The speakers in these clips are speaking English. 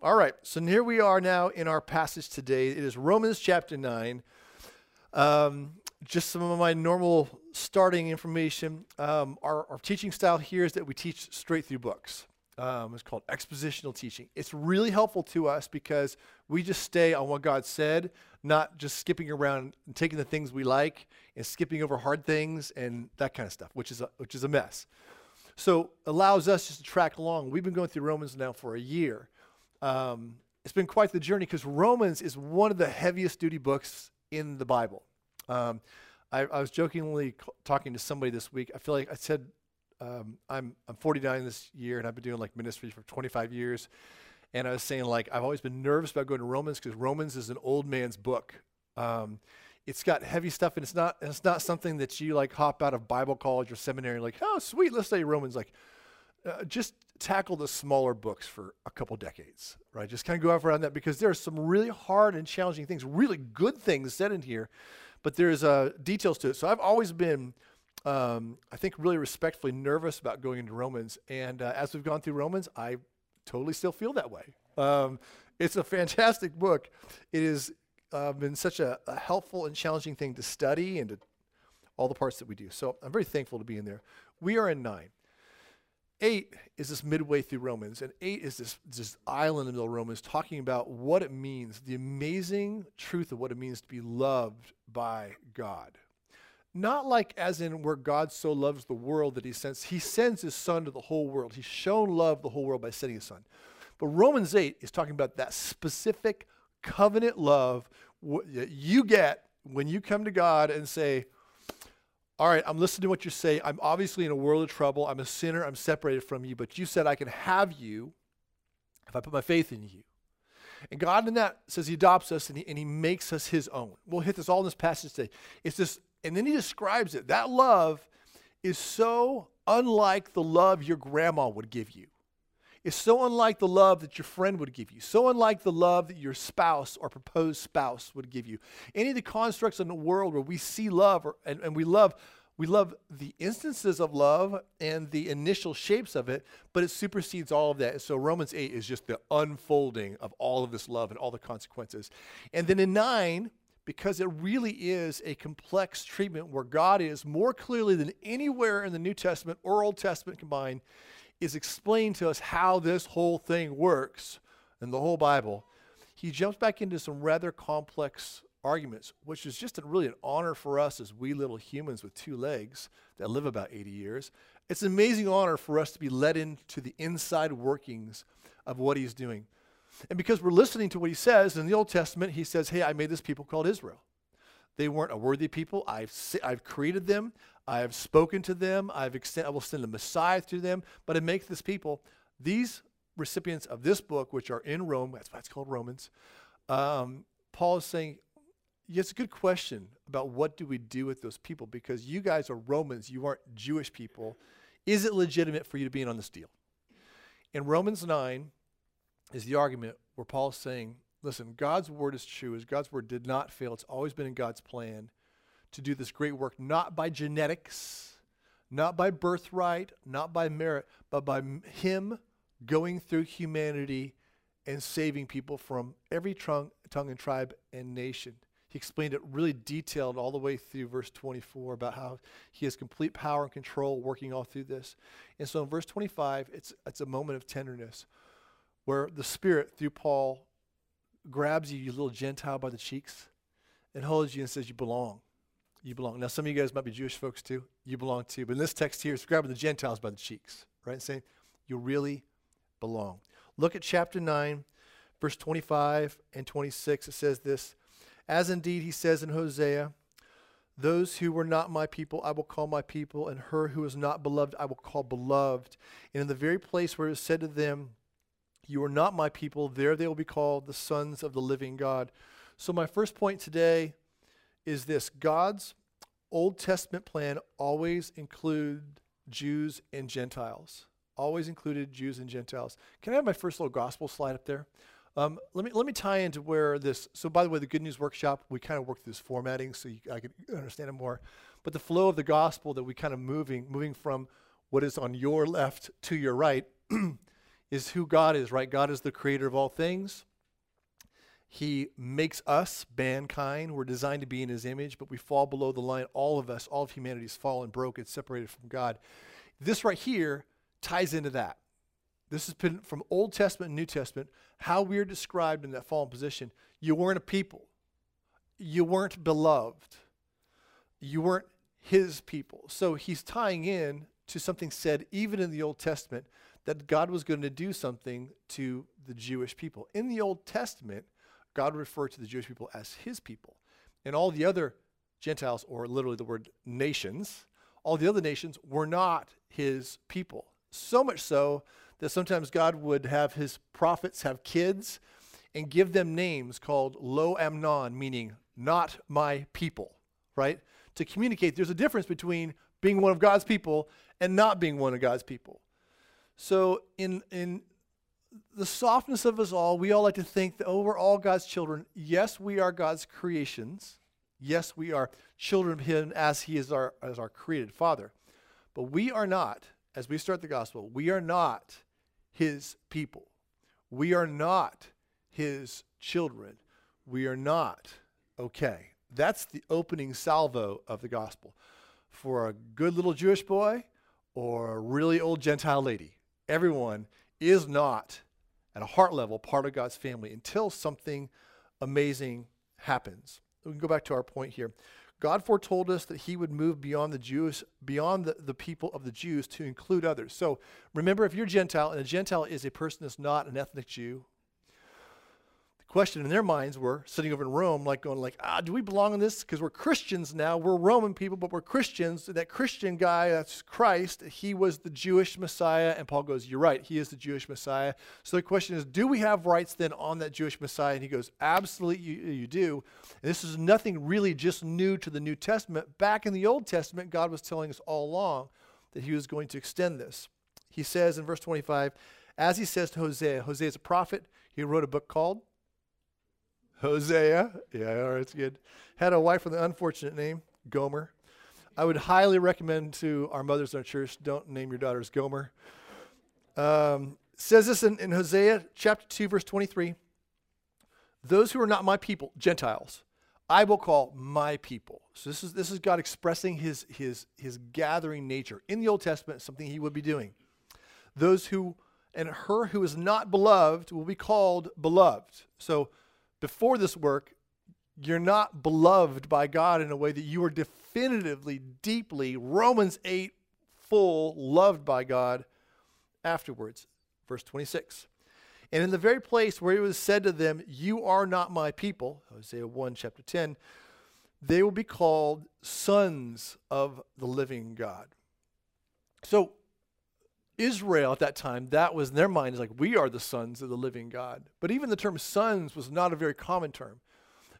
All right, so here we are now in our passage today. It is Romans chapter 9. Um, just some of my normal starting information. Um, our, our, teaching style here is that we teach straight through books. Um, it's called expositional teaching. It's really helpful to us because we just stay on what God said, not just skipping around and taking the things we like and skipping over hard things and that kind of stuff, which is a, which is a mess. So allows us just to track along. We've been going through Romans now for a year. Um, it's been quite the journey because Romans is one of the heaviest duty books in the Bible. Um, I, I, was jokingly talking to somebody this week. I feel like I said um, I'm I'm 49 this year, and I've been doing like ministry for 25 years. And I was saying like I've always been nervous about going to Romans because Romans is an old man's book. Um, it's got heavy stuff and it's not it's not something that you like hop out of Bible college or seminary like oh sweet let's study Romans like uh, just tackle the smaller books for a couple decades right just kind of go off around that because there are some really hard and challenging things really good things said in here but there's uh, details to it so I've always been um, I think really respectfully nervous about going into Romans and uh, as we've gone through Romans I totally still feel that way um, it's a fantastic book it is uh, been such a, a, helpful and challenging thing to study and to all the parts that we do. So I'm very thankful to be in there. We are in nine. Eight is this midway through Romans, and eight is this, this island in the middle of Romans talking about what it means, the amazing truth of what it means to be loved by God. Not like as in where God so loves the world that he sends, he sends his son to the whole world. He's shown love the whole world by sending his son. But Romans 8 is talking about that specific covenant love that you get when you come to God and say, All right, I'm listening to what you say. I'm obviously in a world of trouble. I'm a sinner. I'm separated from you. But you said I can have you if I put my faith in you. And God in that says He adopts us and He, and he makes us His own. We'll hit this all in this passage today. It's this, and then He describes it. That love is so unlike the love your grandma would give you is so unlike the love that your friend would give you, so unlike the love that your spouse or proposed spouse would give you. Any of the constructs in the world where we see love or, and, and we love, we love the instances of love and the initial shapes of it, but it supersedes all of that. So Romans 8 is just the unfolding of all of this love and all the consequences. And then in 9, because it really is a complex treatment where God is more clearly than anywhere in the New Testament or Old Testament combined is explaining to us how this whole thing works in the whole Bible, he jumps back into some rather complex arguments, which is just a, really an honor for us as we little humans with two legs that live about 80 years. It's an amazing honor for us to be led into the inside workings of what he's doing. And because we're listening to what he says in the Old Testament, he says, Hey, I made this people called Israel. They weren't a worthy people. I've, I've created them. I have spoken to them. I've extend, I will send the Messiah to them. But it makes this people, these recipients of this book, which are in Rome, that's why it's called Romans, um, Paul is saying, yeah, it's a good question about what do we do with those people because you guys are Romans, you aren't Jewish people. Is it legitimate for you to be in on this deal? In Romans 9 is the argument where Paul is saying, listen, God's word is true. As God's word did not fail, it's always been in God's plan to do this great work, not by genetics, not by birthright, not by merit, but by Him going through humanity and saving people from every tongue, tongue and tribe and nation. He explained it really detailed all the way through verse 24 about how he has complete power and control working all through this. And so in verse 25, it's, it's a moment of tenderness where the Spirit, through Paul, grabs you, you little Gentile, by the cheeks and holds you and says, You belong you belong. Now, some of you guys might be Jewish folks too. You belong too. But in this text here, it's grabbing the Gentiles by the cheeks, right? And saying, you really belong. Look at chapter 9, verse 25 and 26. It says this As indeed he says in Hosea, those who were not my people, I will call my people, and her who is not beloved, I will call beloved. And in the very place where it said to them, You are not my people, there they will be called the sons of the living God. So, my first point today is this God's Old Testament plan always included Jews and Gentiles. Always included Jews and Gentiles. Can I have my first little gospel slide up there? Um, let me let me tie into where this. So, by the way, the Good News Workshop we kind of work through this formatting so you, I could understand it more. But the flow of the gospel that we kind of moving moving from what is on your left to your right is who God is, right? God is the creator of all things. He makes us, mankind. We're designed to be in his image, but we fall below the line. All of us, all of humanity is fallen, broken, separated from God. This right here ties into that. This has been from Old Testament and New Testament, how we are described in that fallen position. You weren't a people. You weren't beloved. You weren't his people. So he's tying in to something said even in the Old Testament that God was going to do something to the Jewish people. In the Old Testament, God referred to the Jewish people as his people. And all the other Gentiles, or literally the word nations, all the other nations were not his people. So much so that sometimes God would have his prophets have kids and give them names called Lo Ammi, meaning not my people, right? To communicate there's a difference between being one of God's people and not being one of God's people. So in in the softness of us all, we all like to think that, oh, we're all God's children. Yes, we are God's creations. Yes, we are children of Him as He is our, as our created Father. But we are not, as we start the gospel, we are not His people. We are not His children. We are not okay. That's the opening salvo of the gospel. For a good little Jewish boy or a really old Gentile lady, everyone is not, at a heart level, part of God's family until something amazing happens. We can go back to our point here. God foretold us that he would move beyond the Jews, beyond the, the people of the Jews to include others. So remember, if you're Gentile, and a Gentile is a person that's not an ethnic Jew, question in their minds were sitting over in Rome, like going like, ah, do we belong in this? Because we're Christians now. We're Roman people, but we're Christians. That Christian guy, that's Christ, he was the Jewish Messiah. And Paul goes, you're right, he is the Jewish Messiah. So the question is, do we have rights then on that Jewish Messiah? And he goes, absolutely, you, you do. And this is nothing really just new to the New Testament. Back in the Old Testament, God was telling us all along that he was going to extend this. He says in verse 25, as he says to Hosea, Hosea is a prophet. He wrote a book called Hosea. Yeah, all right, it's good. Had a wife with an unfortunate name, Gomer. I would highly recommend to our mothers in our church, don't name your daughters Gomer. Um, says this in, in Hosea chapter 2, verse 23. Those who are not my people, Gentiles, I will call my people. So this is this is God expressing his his his gathering nature. In the Old Testament, something he would be doing. Those who and her who is not beloved will be called beloved. So before this work, you're not beloved by God in a way that you are definitively, deeply, Romans 8, full, loved by God afterwards. Verse 26. And in the very place where it was said to them, You are not my people, Hosea 1, chapter 10, they will be called sons of the living God. So Israel at that time, that was in their mind is like, we are the sons of the living God. But even the term sons was not a very common term.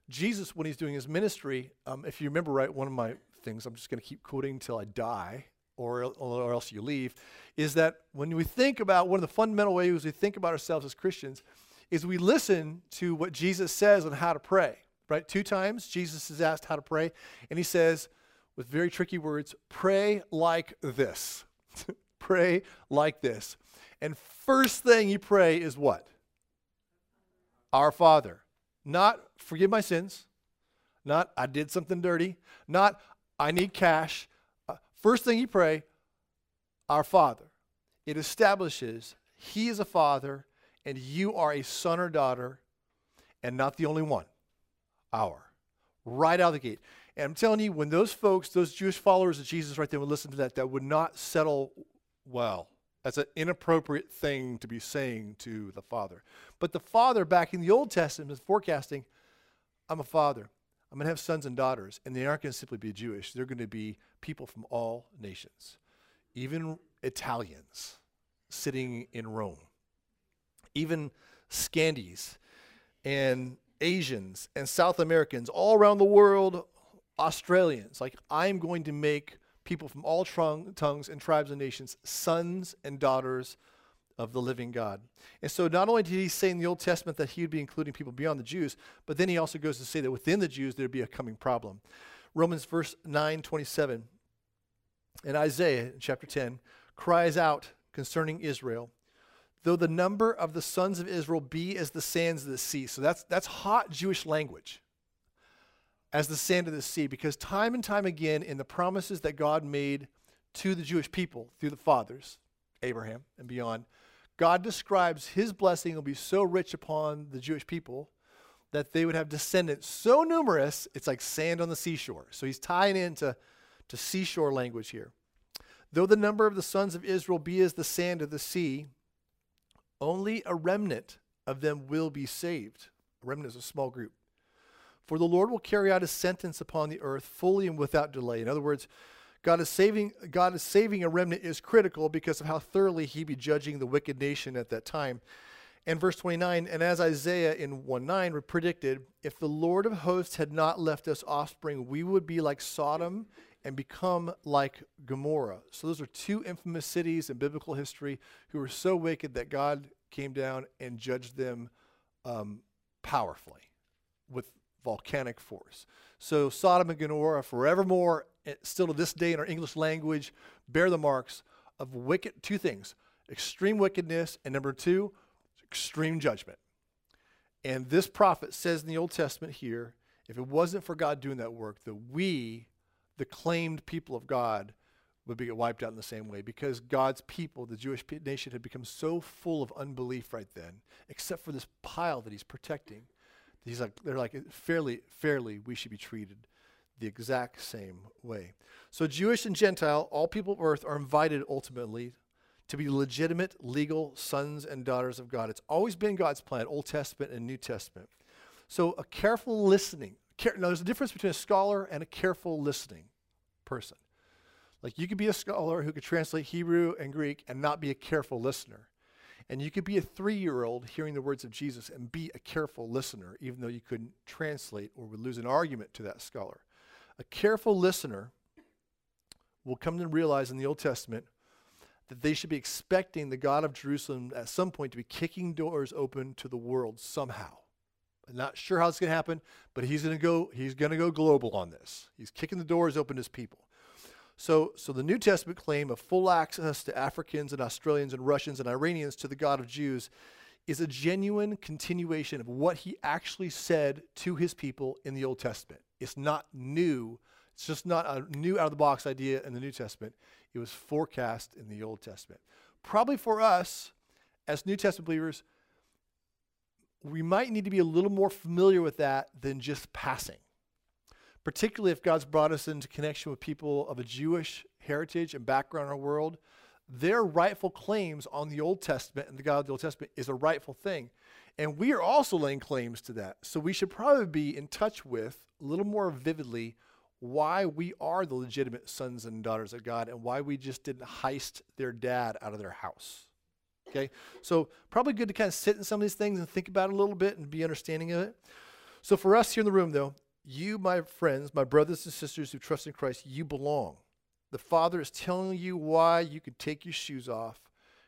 Jesus, when he's doing his ministry, um, if you remember right, one of my things I'm just going to keep quoting until I die or, or else you leave, is that when we think about one of the fundamental ways we think about ourselves as Christians is we listen to what Jesus says on how to pray, right? Two times Jesus is asked how to pray, and he says, with very tricky words, pray like this. pray like this. And first thing you pray is what? Our Father. Not forgive my sins, not I did something dirty, not I need cash. Uh, first thing you pray, Our Father. It establishes He is a Father and you are a son or daughter and not the only one. Our. Right out of the gate. And I'm telling you, when those folks, those Jewish followers of Jesus right there would listen to that, that would not settle well. That's an inappropriate thing to be saying to the Father. But the Father, back in the Old Testament, is forecasting I'm a father. I'm going to have sons and daughters, and they aren't going to simply be Jewish. They're going to be people from all nations, even Italians sitting in Rome, even Scandies and Asians and South Americans all around the world, Australians. Like, I'm going to make people from all tongues and tribes and nations, sons and daughters of the living God. And so not only did he say in the Old Testament that he would be including people beyond the Jews, but then he also goes to say that within the Jews there'd be a coming problem. Romans verse 9, 27, and Isaiah in chapter 10 cries out concerning Israel, though the number of the sons of Israel be as the sands of the sea. So that's, that's hot Jewish language, as the sand of the sea, because time and time again in the promises that God made to the Jewish people through the fathers, Abraham and beyond, God describes his blessing will be so rich upon the Jewish people that they would have descendants so numerous, it's like sand on the seashore. So he's tying into to seashore language here. Though the number of the sons of Israel be as the sand of the sea, only a remnant of them will be saved. A remnant is a small group. For the Lord will carry out his sentence upon the earth fully and without delay. In other words, God is saving God is saving a remnant is critical because of how thoroughly he be judging the wicked nation at that time. And verse 29, and as Isaiah in 1 9 predicted, if the Lord of hosts had not left us offspring, we would be like Sodom and become like Gomorrah. So those are two infamous cities in biblical history who were so wicked that God came down and judged them um, powerfully with volcanic force. So Sodom and Gomorrah forevermore, eh, still to this day in our English language, bear the marks of wicked, two things, extreme wickedness, and number two, extreme judgment. And this prophet says in the Old Testament here, if it wasn't for God doing that work, that we the claimed people of God would be wiped out in the same way because God's people, the Jewish nation, had become so full of unbelief right then, except for this pile that he's protecting. He's like, they're like, fairly, fairly, we should be treated the exact same way. So, Jewish and Gentile, all people of earth are invited ultimately to be legitimate, legal sons and daughters of God. It's always been God's plan, Old Testament and New Testament. So, a careful listening now, there's a difference between a scholar and a careful listening person. Like you could be a scholar who could translate Hebrew and Greek and not be a careful listener. And you could be a three year old hearing the words of Jesus and be a careful listener, even though you couldn't translate or would lose an argument to that scholar. A careful listener will come to realize in the Old Testament that they should be expecting the God of Jerusalem at some point to be kicking doors open to the world somehow. I'm not sure how it's going to happen, but he's going to go he's going to go global on this. He's kicking the doors open to his people. So, so the New Testament claim of full access to Africans and Australians and Russians and Iranians to the God of Jews is a genuine continuation of what he actually said to his people in the Old Testament. It's not new. It's just not a new out of the box idea in the New Testament. It was forecast in the Old Testament. Probably for us as New Testament believers, we might need to be a little more familiar with that than just passing. Particularly if God's brought us into connection with people of a Jewish heritage and background in our world, their rightful claims on the Old Testament and the God of the Old Testament is a rightful thing. And we are also laying claims to that. So we should probably be in touch with a little more vividly why we are the legitimate sons and daughters of God and why we just didn't heist their dad out of their house. Okay? So, probably good to kind of sit in some of these things and think about it a little bit and be understanding of it. So, for us here in the room, though, you, my friends, my brothers and sisters who trust in Christ, you belong. The Father is telling you why you can take your shoes off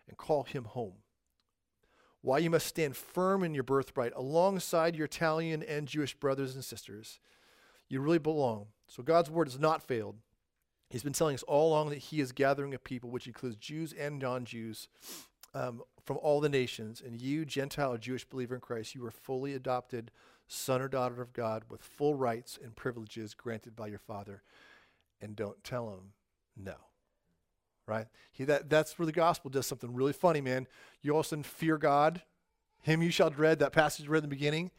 and call Him home. Why you must stand firm in your birthright alongside your Italian and Jewish brothers and sisters. You really belong. So, God's word has not failed. He's been telling us all along that He is gathering a people, which includes Jews and non Jews, um, from all the nations, and you, Gentile Jewish believer in Christ, you are fully adopted son or daughter of God with full rights and privileges granted by your Father. And don't tell him no. Right? He, that, that's where the gospel does something really funny, man. You all of a sudden fear God. Him you shall dread, that passage read in the beginning.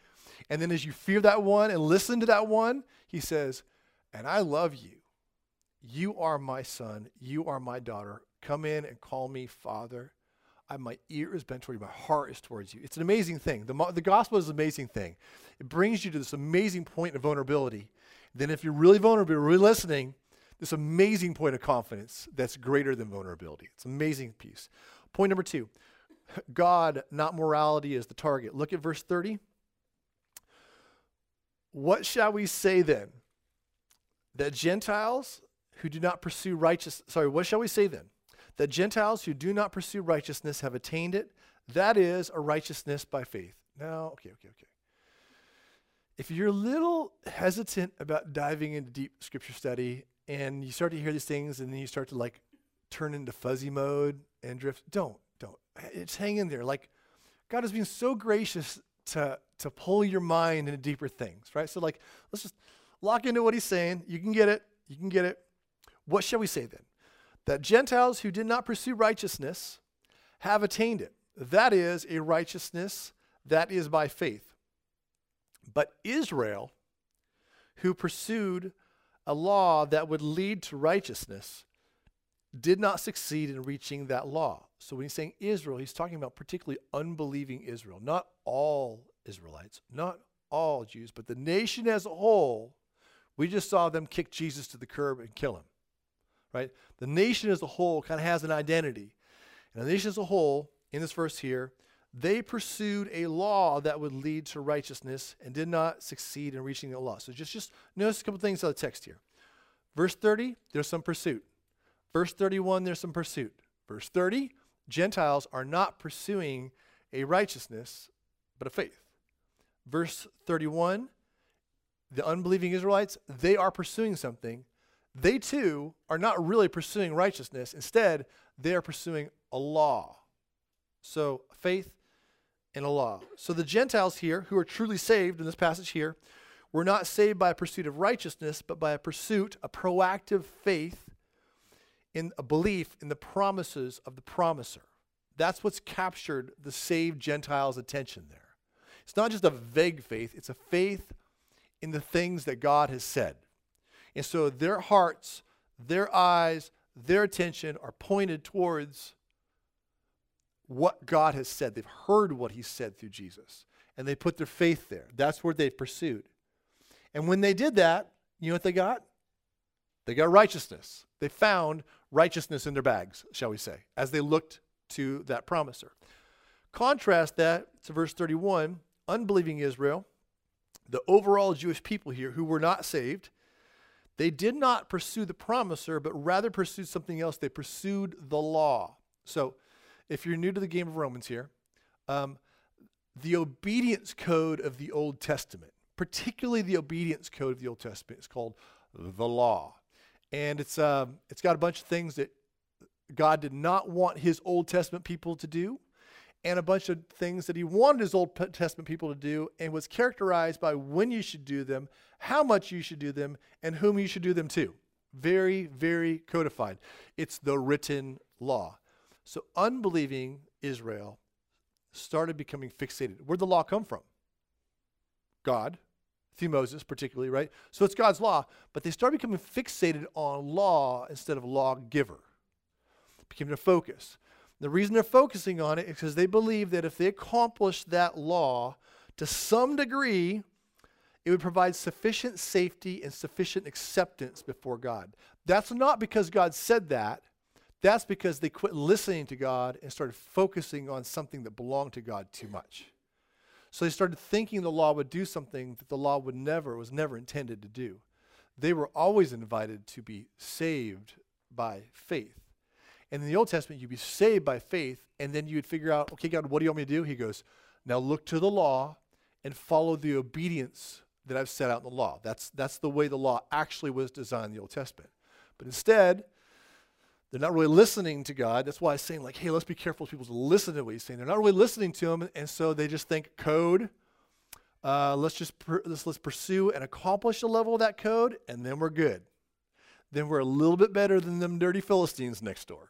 And then as you fear that one and listen to that one, he says, And I love you. You are my son. You are my daughter. Come in and call me Father I, my ear is bent toward you, my heart is towards you. It's an amazing thing. The, the gospel is an amazing thing. It brings you to this amazing point of vulnerability. Then, if you're really vulnerable, really listening, this amazing point of confidence that's greater than vulnerability. It's an amazing piece. Point number two God, not morality, is the target. Look at verse 30. What shall we say then? That Gentiles who do not pursue righteous, sorry, what shall we say then? That Gentiles who do not pursue righteousness have attained it. That is a righteousness by faith. Now, okay, okay, okay. If you're a little hesitant about diving into deep scripture study and you start to hear these things and then you start to like turn into fuzzy mode and drift, don't. don't. It's hang in there. Like God has been so gracious to, to pull your mind into deeper things, right? So, like, let's just lock into what he's saying. You can get it. You can get it. What shall we say then? That Gentiles who did not pursue righteousness have attained it. That is a righteousness that is by faith. But Israel, who pursued a law that would lead to righteousness, did not succeed in reaching that law. So when he's saying Israel, he's talking about particularly unbelieving Israel, not all Israelites, not all Jews, but the nation as a whole. We just saw them kick Jesus to the curb and kill him. Right? The nation as a whole kind of has an identity. And the nation as a whole, in this verse here, they pursued a law that would lead to righteousness and did not succeed in reaching the law. So just, just notice a couple things on the text here. Verse 30, there's some pursuit. Verse 31, there's some pursuit. Verse 30, Gentiles are not pursuing a righteousness, but a faith. Verse 31, the unbelieving Israelites, they are pursuing something. They too are not really pursuing righteousness. Instead, they are pursuing a law. So, faith and a law. So, the Gentiles here, who are truly saved in this passage here, were not saved by a pursuit of righteousness, but by a pursuit, a proactive faith in a belief in the promises of the promiser. That's what's captured the saved Gentiles' attention there. It's not just a vague faith, it's a faith in the things that God has said. And so their hearts, their eyes, their attention are pointed towards what God has said. They've heard what He said through Jesus, and they put their faith there. That's where they've pursued. And when they did that, you know what they got? They got righteousness. They found righteousness in their bags, shall we say, as they looked to that promiser. Contrast that to verse 31 unbelieving Israel, the overall Jewish people here who were not saved, they did not pursue the promiser, but rather pursued something else. They pursued the law. So, if you're new to the game of Romans here, um, the obedience code of the Old Testament, particularly the obedience code of the Old Testament, is called the law and it's um, it's got a bunch of things that God did not want His Old Testament people to do, and a bunch of things that He wanted His Old Testament people to do, and was characterized by when you should do them, how much you should do them, and whom you should do them to. Very, very codified. It's the written law. So unbelieving Israel started becoming fixated. Where'd the law come from? God through Moses, particularly, right? So it's God's law, but they start becoming fixated on law instead of lawgiver. It became their focus. The reason they're focusing on it is because they believe that if they accomplish that law to some degree, it would provide sufficient safety and sufficient acceptance before God. That's not because God said that. That's because they quit listening to God and started focusing on something that belonged to God too much. So they started thinking the law would do something that the law would never, was never intended to do. They were always invited to be saved by faith. And in the Old Testament, you'd be saved by faith, and then you'd figure out, okay, God, what do you want me to do? He goes, now look to the law and follow the obedience that I've set out in the law. That's, that's the way the law actually was designed in the Old Testament. But instead, they're not really listening to God. That's why I'm saying, like, hey, let's be careful people to listen to what he's saying. They're not really listening to him, and so they just think code. Uh, let's just per- let's, let's pursue and accomplish a level of that code, and then we're good. Then we're a little bit better than them dirty Philistines next door.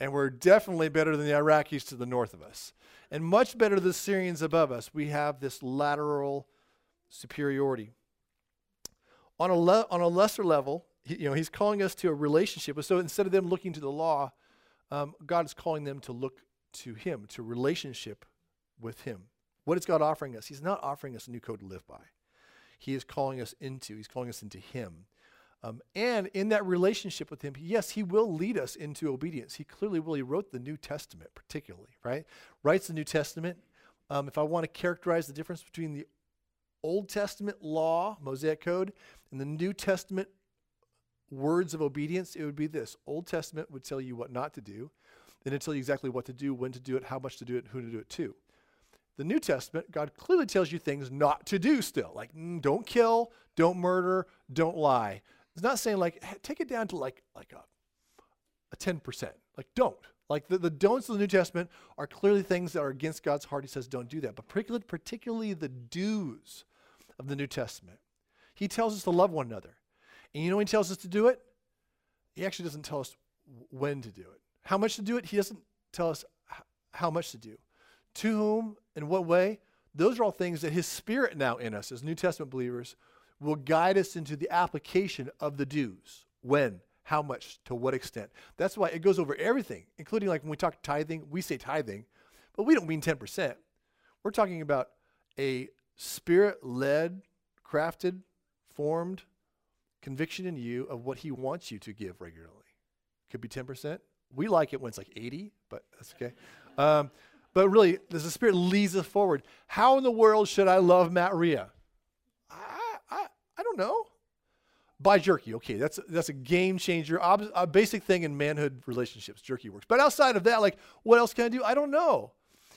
And we're definitely better than the Iraqis to the north of us. And much better than the Syrians above us. We have this lateral superiority. On a, le- on a lesser level, you know, he's calling us to a relationship. So instead of them looking to the law, um, God is calling them to look to him, to relationship with him. What is God offering us? He's not offering us a new code to live by. He is calling us into, he's calling us into him. Um, and in that relationship with him, yes, he will lead us into obedience. He clearly will. He wrote the New Testament, particularly, right? Writes the New Testament. Um, if I want to characterize the difference between the Old Testament law, Mosaic Code, and the New Testament words of obedience, it would be this Old Testament would tell you what not to do, then it'd tell you exactly what to do, when to do it, how much to do it, who to do it to. The New Testament, God clearly tells you things not to do still, like mm, don't kill, don't murder, don't lie. It's not saying like take it down to like like a a 10%. Like don't. Like the, the don'ts of the New Testament are clearly things that are against God's heart. He says, don't do that. But particularly, particularly the do's of the New Testament. He tells us to love one another. And you know when he tells us to do it? He actually doesn't tell us when to do it. How much to do it? He doesn't tell us how much to do. To whom, in what way? Those are all things that his spirit now in us as New Testament believers will guide us into the application of the do's. When, how much, to what extent. That's why it goes over everything, including like when we talk tithing, we say tithing, but we don't mean 10%. We're talking about a spirit led, crafted, formed conviction in you of what he wants you to give regularly. Could be 10%. We like it when it's like 80, but that's okay. Um, but really, the Spirit leads us forward, how in the world should I love Matt Ria? Don't know. Buy jerky. Okay, that's, that's a game changer, a basic thing in manhood relationships. Jerky works. But outside of that, like, what else can I do? I don't know.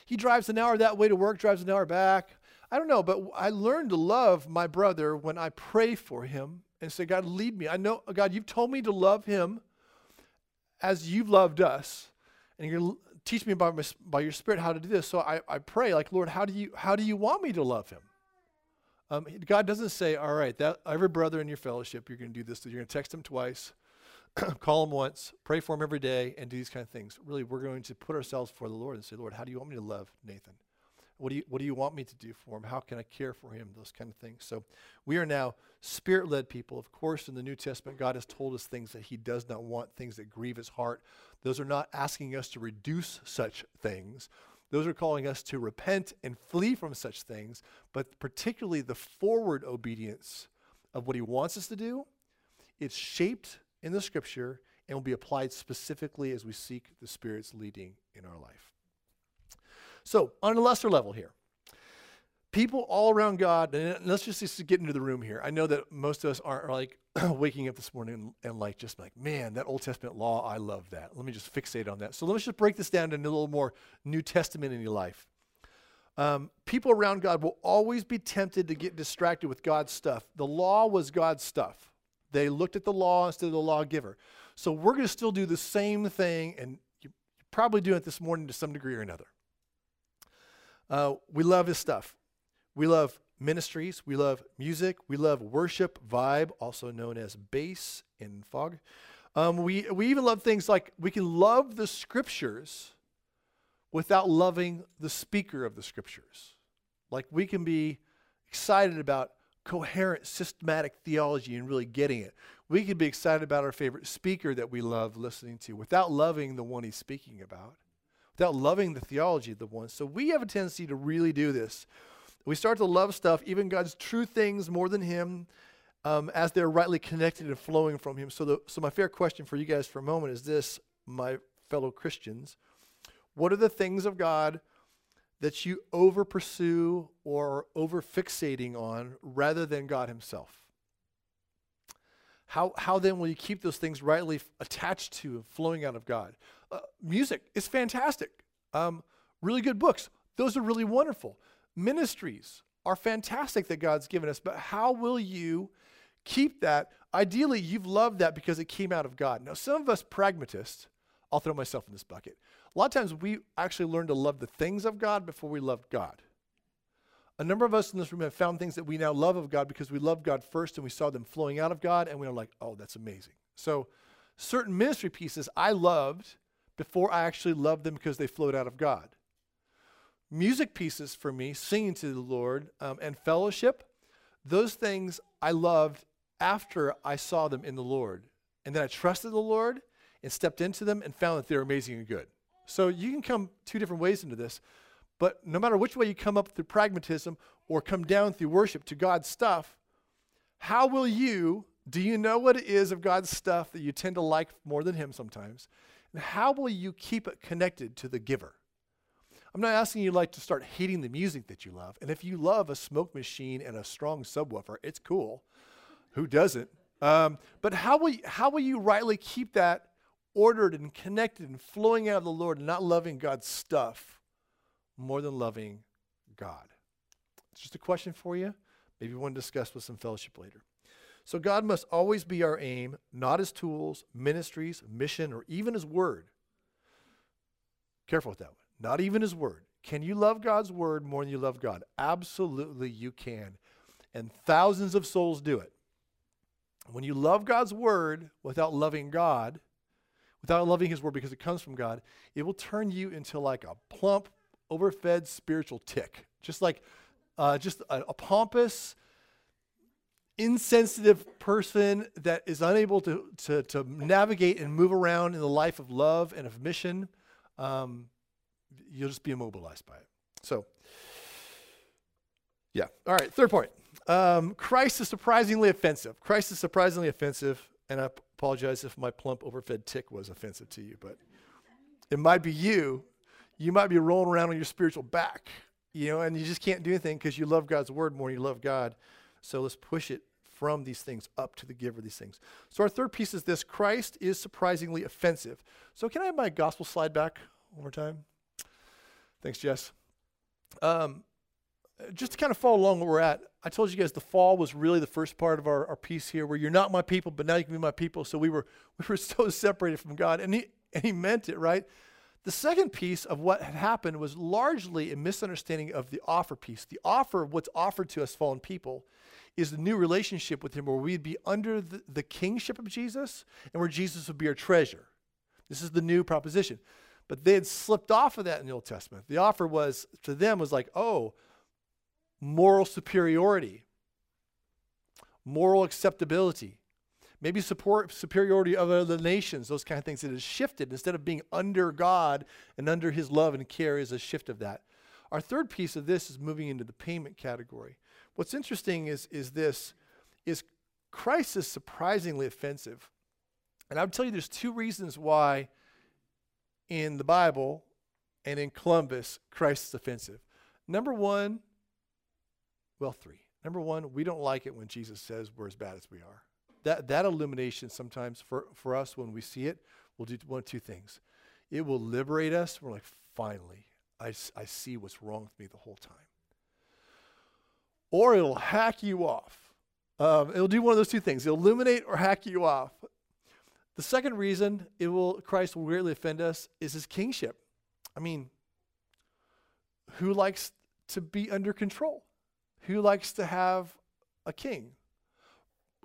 He drives an hour that way to work, drives an hour back. I don't know, but I learned to love my brother when I pray for him and say, God, lead me. I know, God, you've told me to love him as you've loved us. And you're going to teach me by, my, by your spirit how to do this. So I, I pray, like, Lord, how do you how do you want me to love him? Um, God doesn't say, all right, that every brother in your fellowship, you're going to do this. You're going to text him twice, call him once, pray for him every day, and do these kind of things. Really, we're going to put ourselves before the Lord and say, Lord, how do you want me to love Nathan? What do you What do you want me to do for him? How can I care for him? Those kind of things. So, we are now spirit-led people. Of course, in the New Testament, God has told us things that He does not want, things that grieve His heart. Those are not asking us to reduce such things. Those are calling us to repent and flee from such things. But particularly the forward obedience of what He wants us to do, it's shaped in the Scripture and will be applied specifically as we seek the Spirit's leading in our life. So, on a lesser level here, people all around God, and let's just, just get into the room here. I know that most of us aren't like waking up this morning and, and, like just like, man, that Old Testament law, I love that. Let me just fixate on that. So let's just break this down into a little more New Testament in your life. Um, people around God will always be tempted to get distracted with God's stuff. The law was God's stuff. They looked at the law instead of the lawgiver. So we're going to still do the same thing, and you're probably doing it this morning to some degree or another. Uh, we love his stuff. We love ministries. We love music. We love worship, vibe, also known as bass in fog. Um, we, we even love things like we can love the scriptures without loving the speaker of the scriptures. Like we can be excited about coherent, systematic theology and really getting it. We can be excited about our favorite speaker that we love listening to without loving the one he's speaking about without loving the theology of the one. So we have a tendency to really do this. We start to love stuff, even God's true things, more than Him, um, as they're rightly connected and flowing from Him. So, the, so my fair question for you guys for a moment is this, my fellow Christians: What are the things of God that you over pursue or over fixating on, rather than God Himself? How, how then will you keep those things rightly attached to and flowing out of God? Uh, music is fantastic. Um, really good books, those are really wonderful. Ministries are fantastic that God's given us, but how will you keep that? Ideally, you've loved that because it came out of God. Now, some of us pragmatists, I'll throw myself in this bucket. A lot of times we actually learn to love the things of God before we love God. A number of us in this room have found things that we now love of God because we loved God first and we saw them flowing out of God and we were like, oh, that's amazing. So, certain ministry pieces I loved before I actually loved them because they flowed out of God. Music pieces for me, singing to the Lord, um, and fellowship, those things I loved after I saw them in the Lord. And then I trusted the Lord and stepped into them and found that they're amazing and good. So you can come two different ways into this. But no matter which way you come up through pragmatism or come down through worship to God's stuff, how will you, do you know what it is of God's stuff that you tend to like more than Him sometimes? And how will you keep it connected to the giver? I'm not asking you like to start hating the music that you love. And if you love a smoke machine and a strong subwoofer, it's cool. Who doesn't? Um, but how will, you, how will you rightly keep that ordered and connected and flowing out of the Lord and not loving God's stuff more than loving God? It's just a question for you. Maybe you want to discuss with some fellowship later. So God must always be our aim, not his tools, ministries, mission, or even his word. Careful with that one. Not even his word. Can you love God's word more than you love God? Absolutely, you can. And thousands of souls do it. When you love God's word without loving God, without loving his word because it comes from God, it will turn you into like a plump, overfed spiritual tick. Just like uh, just a, a pompous, insensitive person that is unable to, to, to navigate and move around in the life of love and of mission. Um, you'll just be immobilized by it. So, yeah. All right. Third point. Um, Christ is surprisingly offensive. Christ is surprisingly offensive, and I apologize if my plump, overfed tick was offensive to you, but it might be you. You might be rolling around on your spiritual back, you know, and you just can't do anything because you love God's word more you love God. So let's push it from these things up to the giver of these things. So our third piece is this Christ is surprisingly offensive. So can I have my gospel slide back one more time? Thanks, Jess. Um, just to kind of follow along where we're at, I told you guys the fall was really the first part of our, our piece here, where you're not my people, but now you can be my people. So we were we were so separated from God, and he and he meant it, right? The second piece of what had happened was largely a misunderstanding of the offer piece. The offer of what's offered to us fallen people is the new relationship with Him, where we'd be under the, the kingship of Jesus, and where Jesus would be our treasure. This is the new proposition. But they had slipped off of that in the Old Testament. The offer was to them was like, oh, moral superiority, moral acceptability, maybe support superiority of other nations, those kind of things. It has shifted. Instead of being under God and under his love and care is a shift of that. Our third piece of this is moving into the payment category. What's interesting is, is this is Christ is surprisingly offensive. And I would tell you there's two reasons why in the Bible and in Columbus, Christ's offensive. Number one, well, three. Number one, we don't like it when Jesus says we're as bad as we are. That, that illumination sometimes for, for us when we see it will do one of two things. It will liberate us. We're like, finally, I, I see what's wrong with me the whole time. Or it'll hack you off. Um, it'll do one of those two things. It'll illuminate or hack you off. The second reason it will Christ will greatly offend us is his kingship. I mean, who likes to be under control? Who likes to have a king?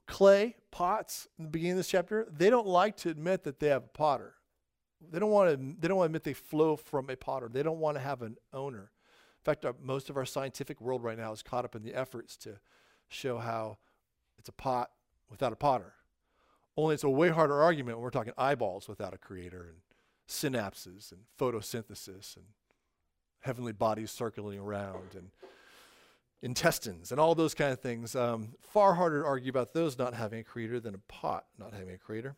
Clay pots in the beginning of this chapter, they don't like to admit that they have a potter. They don't want to. They don't want to admit they flow from a potter. They don't want to have an owner. In fact, our, most of our scientific world right now is caught up in the efforts to show how it's a pot without a potter. Only it's a way harder argument when we're talking eyeballs without a creator and synapses and photosynthesis and heavenly bodies circling around and intestines and all those kind of things. Um, far harder to argue about those not having a creator than a pot not having a creator.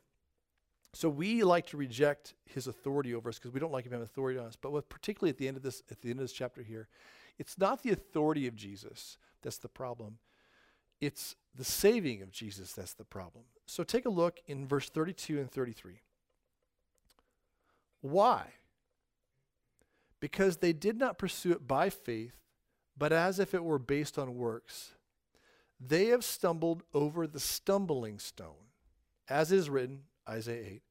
So we like to reject his authority over us because we don't like him having authority on us. But with, particularly at the end of this, at the end of this chapter here, it's not the authority of Jesus that's the problem. It's the saving of Jesus that's the problem. So take a look in verse 32 and 33. Why? Because they did not pursue it by faith, but as if it were based on works. They have stumbled over the stumbling stone. As is written, Isaiah 8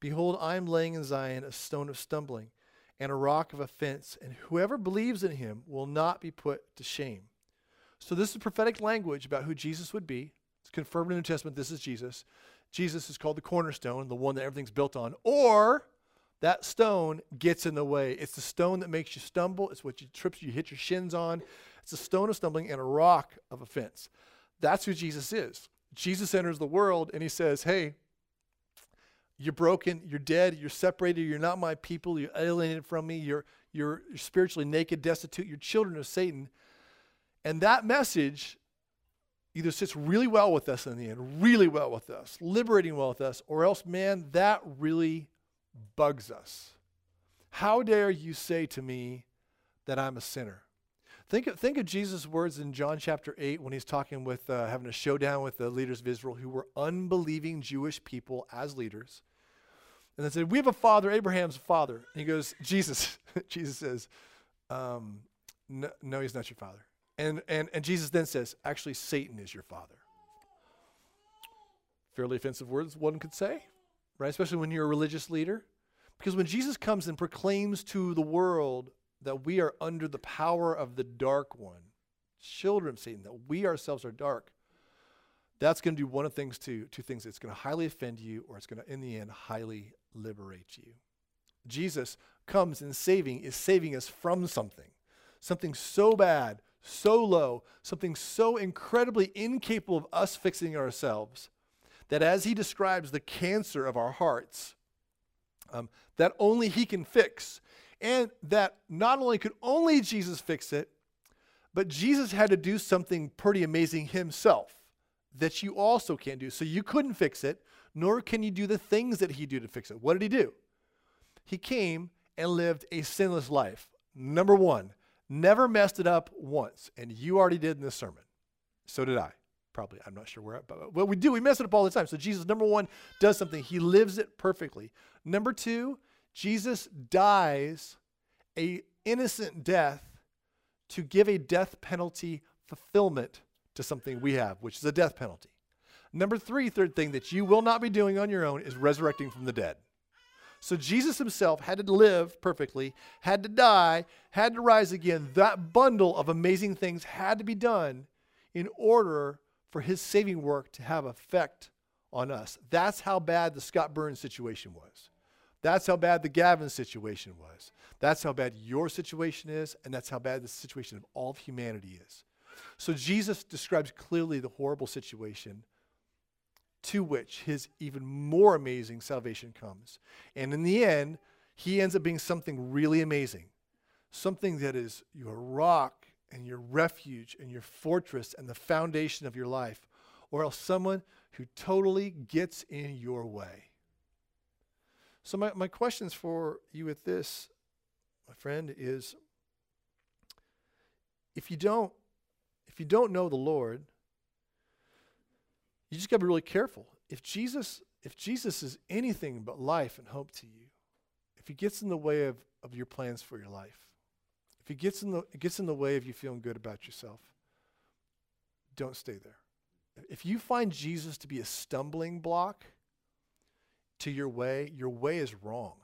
Behold, I am laying in Zion a stone of stumbling and a rock of offense, and whoever believes in him will not be put to shame. So, this is prophetic language about who Jesus would be. Confirmed in the New Testament. This is Jesus. Jesus is called the cornerstone, the one that everything's built on. Or that stone gets in the way. It's the stone that makes you stumble. It's what you trips you hit your shins on. It's a stone of stumbling and a rock of offense. That's who Jesus is. Jesus enters the world and he says, Hey, you're broken, you're dead, you're separated, you're not my people, you're alienated from me, you're, you're spiritually naked, destitute, you're children of Satan. And that message either sits really well with us in the end, really well with us, liberating well with us, or else, man, that really bugs us. How dare you say to me that I'm a sinner? Think of, think of Jesus' words in John chapter 8 when he's talking with, uh, having a showdown with the leaders of Israel who were unbelieving Jewish people as leaders. And they said, We have a father, Abraham's father. And he goes, Jesus, Jesus says, um, no, no, he's not your father. And, and, and Jesus then says, actually, Satan is your father. Fairly offensive words, one could say, right? Especially when you're a religious leader. Because when Jesus comes and proclaims to the world that we are under the power of the dark one, children of Satan, that we ourselves are dark, that's going to do one of things two, two things. It's going to highly offend you, or it's going to, in the end, highly liberate you. Jesus comes and saving is saving us from something, something so bad, so low, something so incredibly incapable of us fixing ourselves, that as he describes the cancer of our hearts, um, that only he can fix, and that not only could only Jesus fix it, but Jesus had to do something pretty amazing himself that you also can't do. So you couldn't fix it, nor can you do the things that he did to fix it. What did he do? He came and lived a sinless life. Number one, never messed it up once. And you already did in this sermon. So did I. Probably. I'm not sure where, but what we do, we mess it up all the time. So Jesus, number one, does something. He lives it perfectly. Number two, Jesus dies a innocent death to give a death penalty fulfillment to something we have, which is a death penalty. Number three, third thing that you will not be doing on your own is resurrecting from the dead. So Jesus himself had to live perfectly, had to die, had to rise again. That bundle of amazing things had to be done in order for his saving work to have effect on us. That's how bad the Scott Burns situation was. That's how bad the Gavin situation was. That's how bad your situation is, and that's how bad the situation of all of humanity is. So Jesus describes clearly the horrible situation to which his even more amazing salvation comes. And in the end, he ends up being something really amazing. Something that is your rock and your refuge and your fortress and the foundation of your life, or else someone who totally gets in your way. So, my, my questions for you with this, my friend, is if you don't if you don't know the Lord, you just got to be really careful. If Jesus, if Jesus is anything but life and hope to you, if he gets in the way of, of your plans for your life, if he gets in the gets in the way of you feeling good about yourself, don't stay there. If you find Jesus to be a stumbling block to your way, your way is wrong.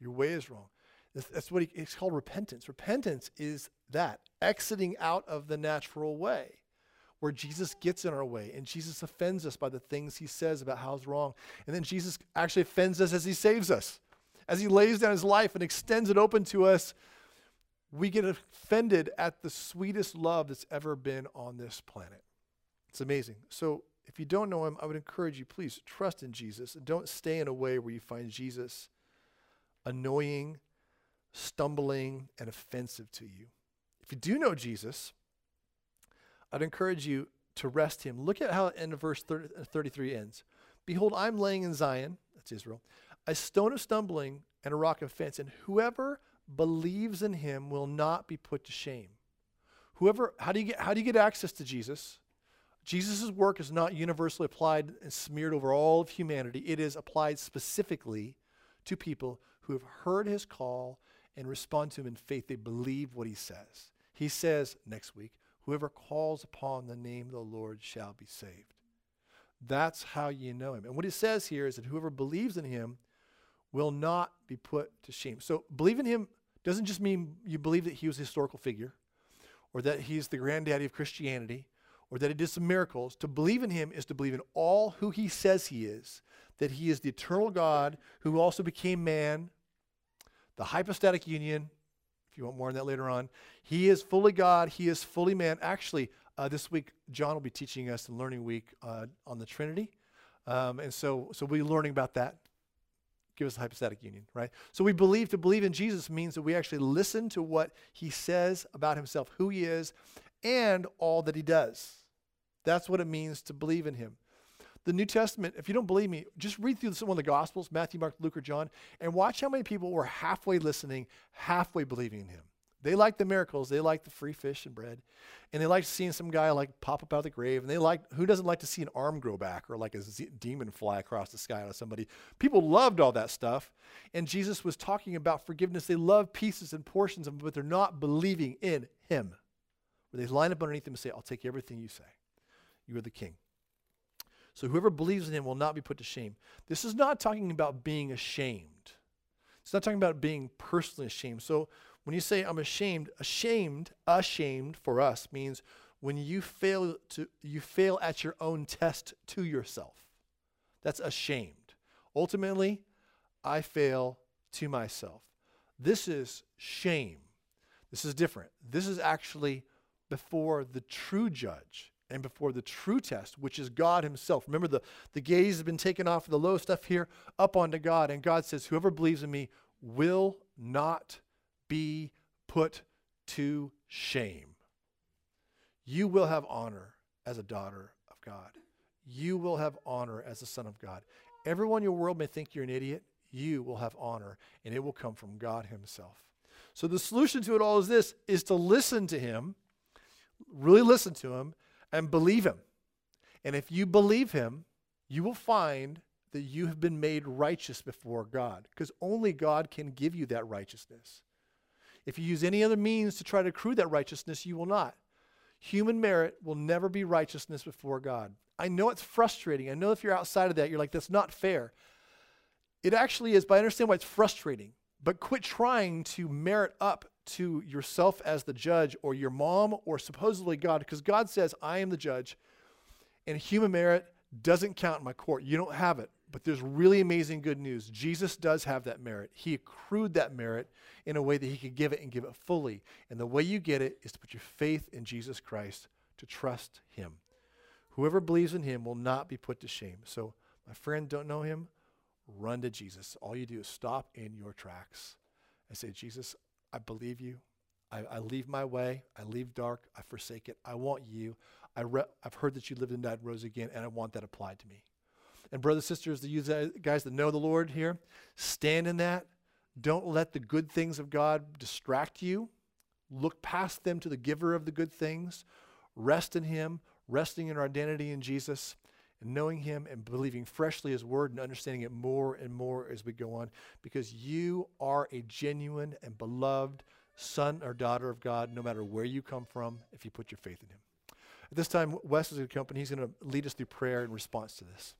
Your way is wrong. That's, what he, it's called repentance. Repentance is that exiting out of the natural way where Jesus gets in our way and Jesus offends us by the things he says about how's wrong. And then Jesus actually offends us as he saves us. As he lays down his life and extends it open to us, we get offended at the sweetest love that's ever been on this planet. It's amazing. So if you don't know him, I would encourage you, please trust in Jesus don't stay in a way where you find Jesus annoying, stumbling, and offensive to you. If you do know Jesus, I'd encourage you to rest him. Look at how end of verse 30, uh, 33 ends. Behold, I'm laying in Zion, that's Israel, a stone of stumbling and a rock of offense, and whoever believes in him will not be put to shame. Whoever, how do you get, how do you get access to Jesus? Jesus' work is not universally applied and smeared over all of humanity. It is applied specifically to people who have heard his call and respond to him in faith. They believe what he says. He says next week, Whoever calls upon the name of the Lord shall be saved. That's how you know him. And what he says here is that whoever believes in him will not be put to shame. So believe in him doesn't just mean you believe that he was a historical figure or that he's the granddaddy of Christianity or that he did some miracles. To believe in him is to believe in all who he says he is, that he is the eternal God who also became man, the hypostatic union, you want more on that later on. He is fully God, he is fully man. Actually, uh, this week, John will be teaching us in Learning Week uh, on the Trinity. Um, and so, so we'll be learning about that. Give us a hypostatic union, right? So we believe to believe in Jesus means that we actually listen to what he says about himself, who he is, and all that he does. That's what it means to believe in him the New Testament, if you don't believe me, just read through one of the Gospels, Matthew, Mark, Luke, or John, and watch how many people were halfway listening, halfway believing in him. They liked the miracles. They liked the free fish and bread. And they liked seeing some guy like pop up out of the grave. And they like who doesn't like to see an arm grow back or like a z- demon fly across the sky out of somebody? People loved all that stuff. And Jesus was talking about forgiveness. They love pieces and portions of it, but they're not believing in him. Where they line up underneath him and say, I'll take everything you say. You are the king. So whoever believes in him will not be put to shame. This is not talking about being ashamed. It's not talking about being personally ashamed. So when you say I'm ashamed, ashamed, ashamed for us means when you fail to you fail at your own test to yourself. That's ashamed. Ultimately, I fail to myself. This is shame. This is different. This is actually before the true judge and before the true test, which is God Himself. Remember, the, the gaze has been taken off of the low stuff here up onto God, and God says, Whoever believes in me will not be put to shame. You will have honor as a daughter of God. You will have honor as a son of God. Everyone in your world may think you're an idiot. You will have honor, and it will come from God Himself. So the solution to it all is this is to listen to him, really listen to him, and believe him. And if you believe him, you will find that you have been made righteous before God, because only God can give you that righteousness. If you use any other means to try to accrue that righteousness, you will not. Human merit will never be righteousness before God. I know it's frustrating. I know if you're outside of that, you're like, that's not fair. It actually is, but I understand why it's frustrating. But quit trying to merit up to yourself as the judge or your mom or supposedly God, because God says, I am the judge, and human merit doesn't count in my court. You don't have it. But there's really amazing good news. Jesus does have that merit. He accrued that merit in a way that he could give it and give it fully. And the way you get it is to put your faith in Jesus Christ, to trust him. Whoever believes in him will not be put to shame. So, my friend, don't know him? Run to Jesus. All you do is stop in your tracks and say, Jesus, I believe you. I, I leave my way. I leave dark. I forsake it. I want you. I re- I've heard that you lived and died, rose again, and I want that applied to me. And brothers, sisters, the guys that know the Lord here, stand in that. Don't let the good things of God distract you. Look past them to the giver of the good things. Rest in Him, resting in our identity in Jesus, and knowing Him and believing freshly His Word and understanding it more and more as we go on, because you are a genuine and beloved son or daughter of God, no matter where you come from, if you put your faith in Him. At this time, Wes is going to come and he's going to lead us through prayer in response to this.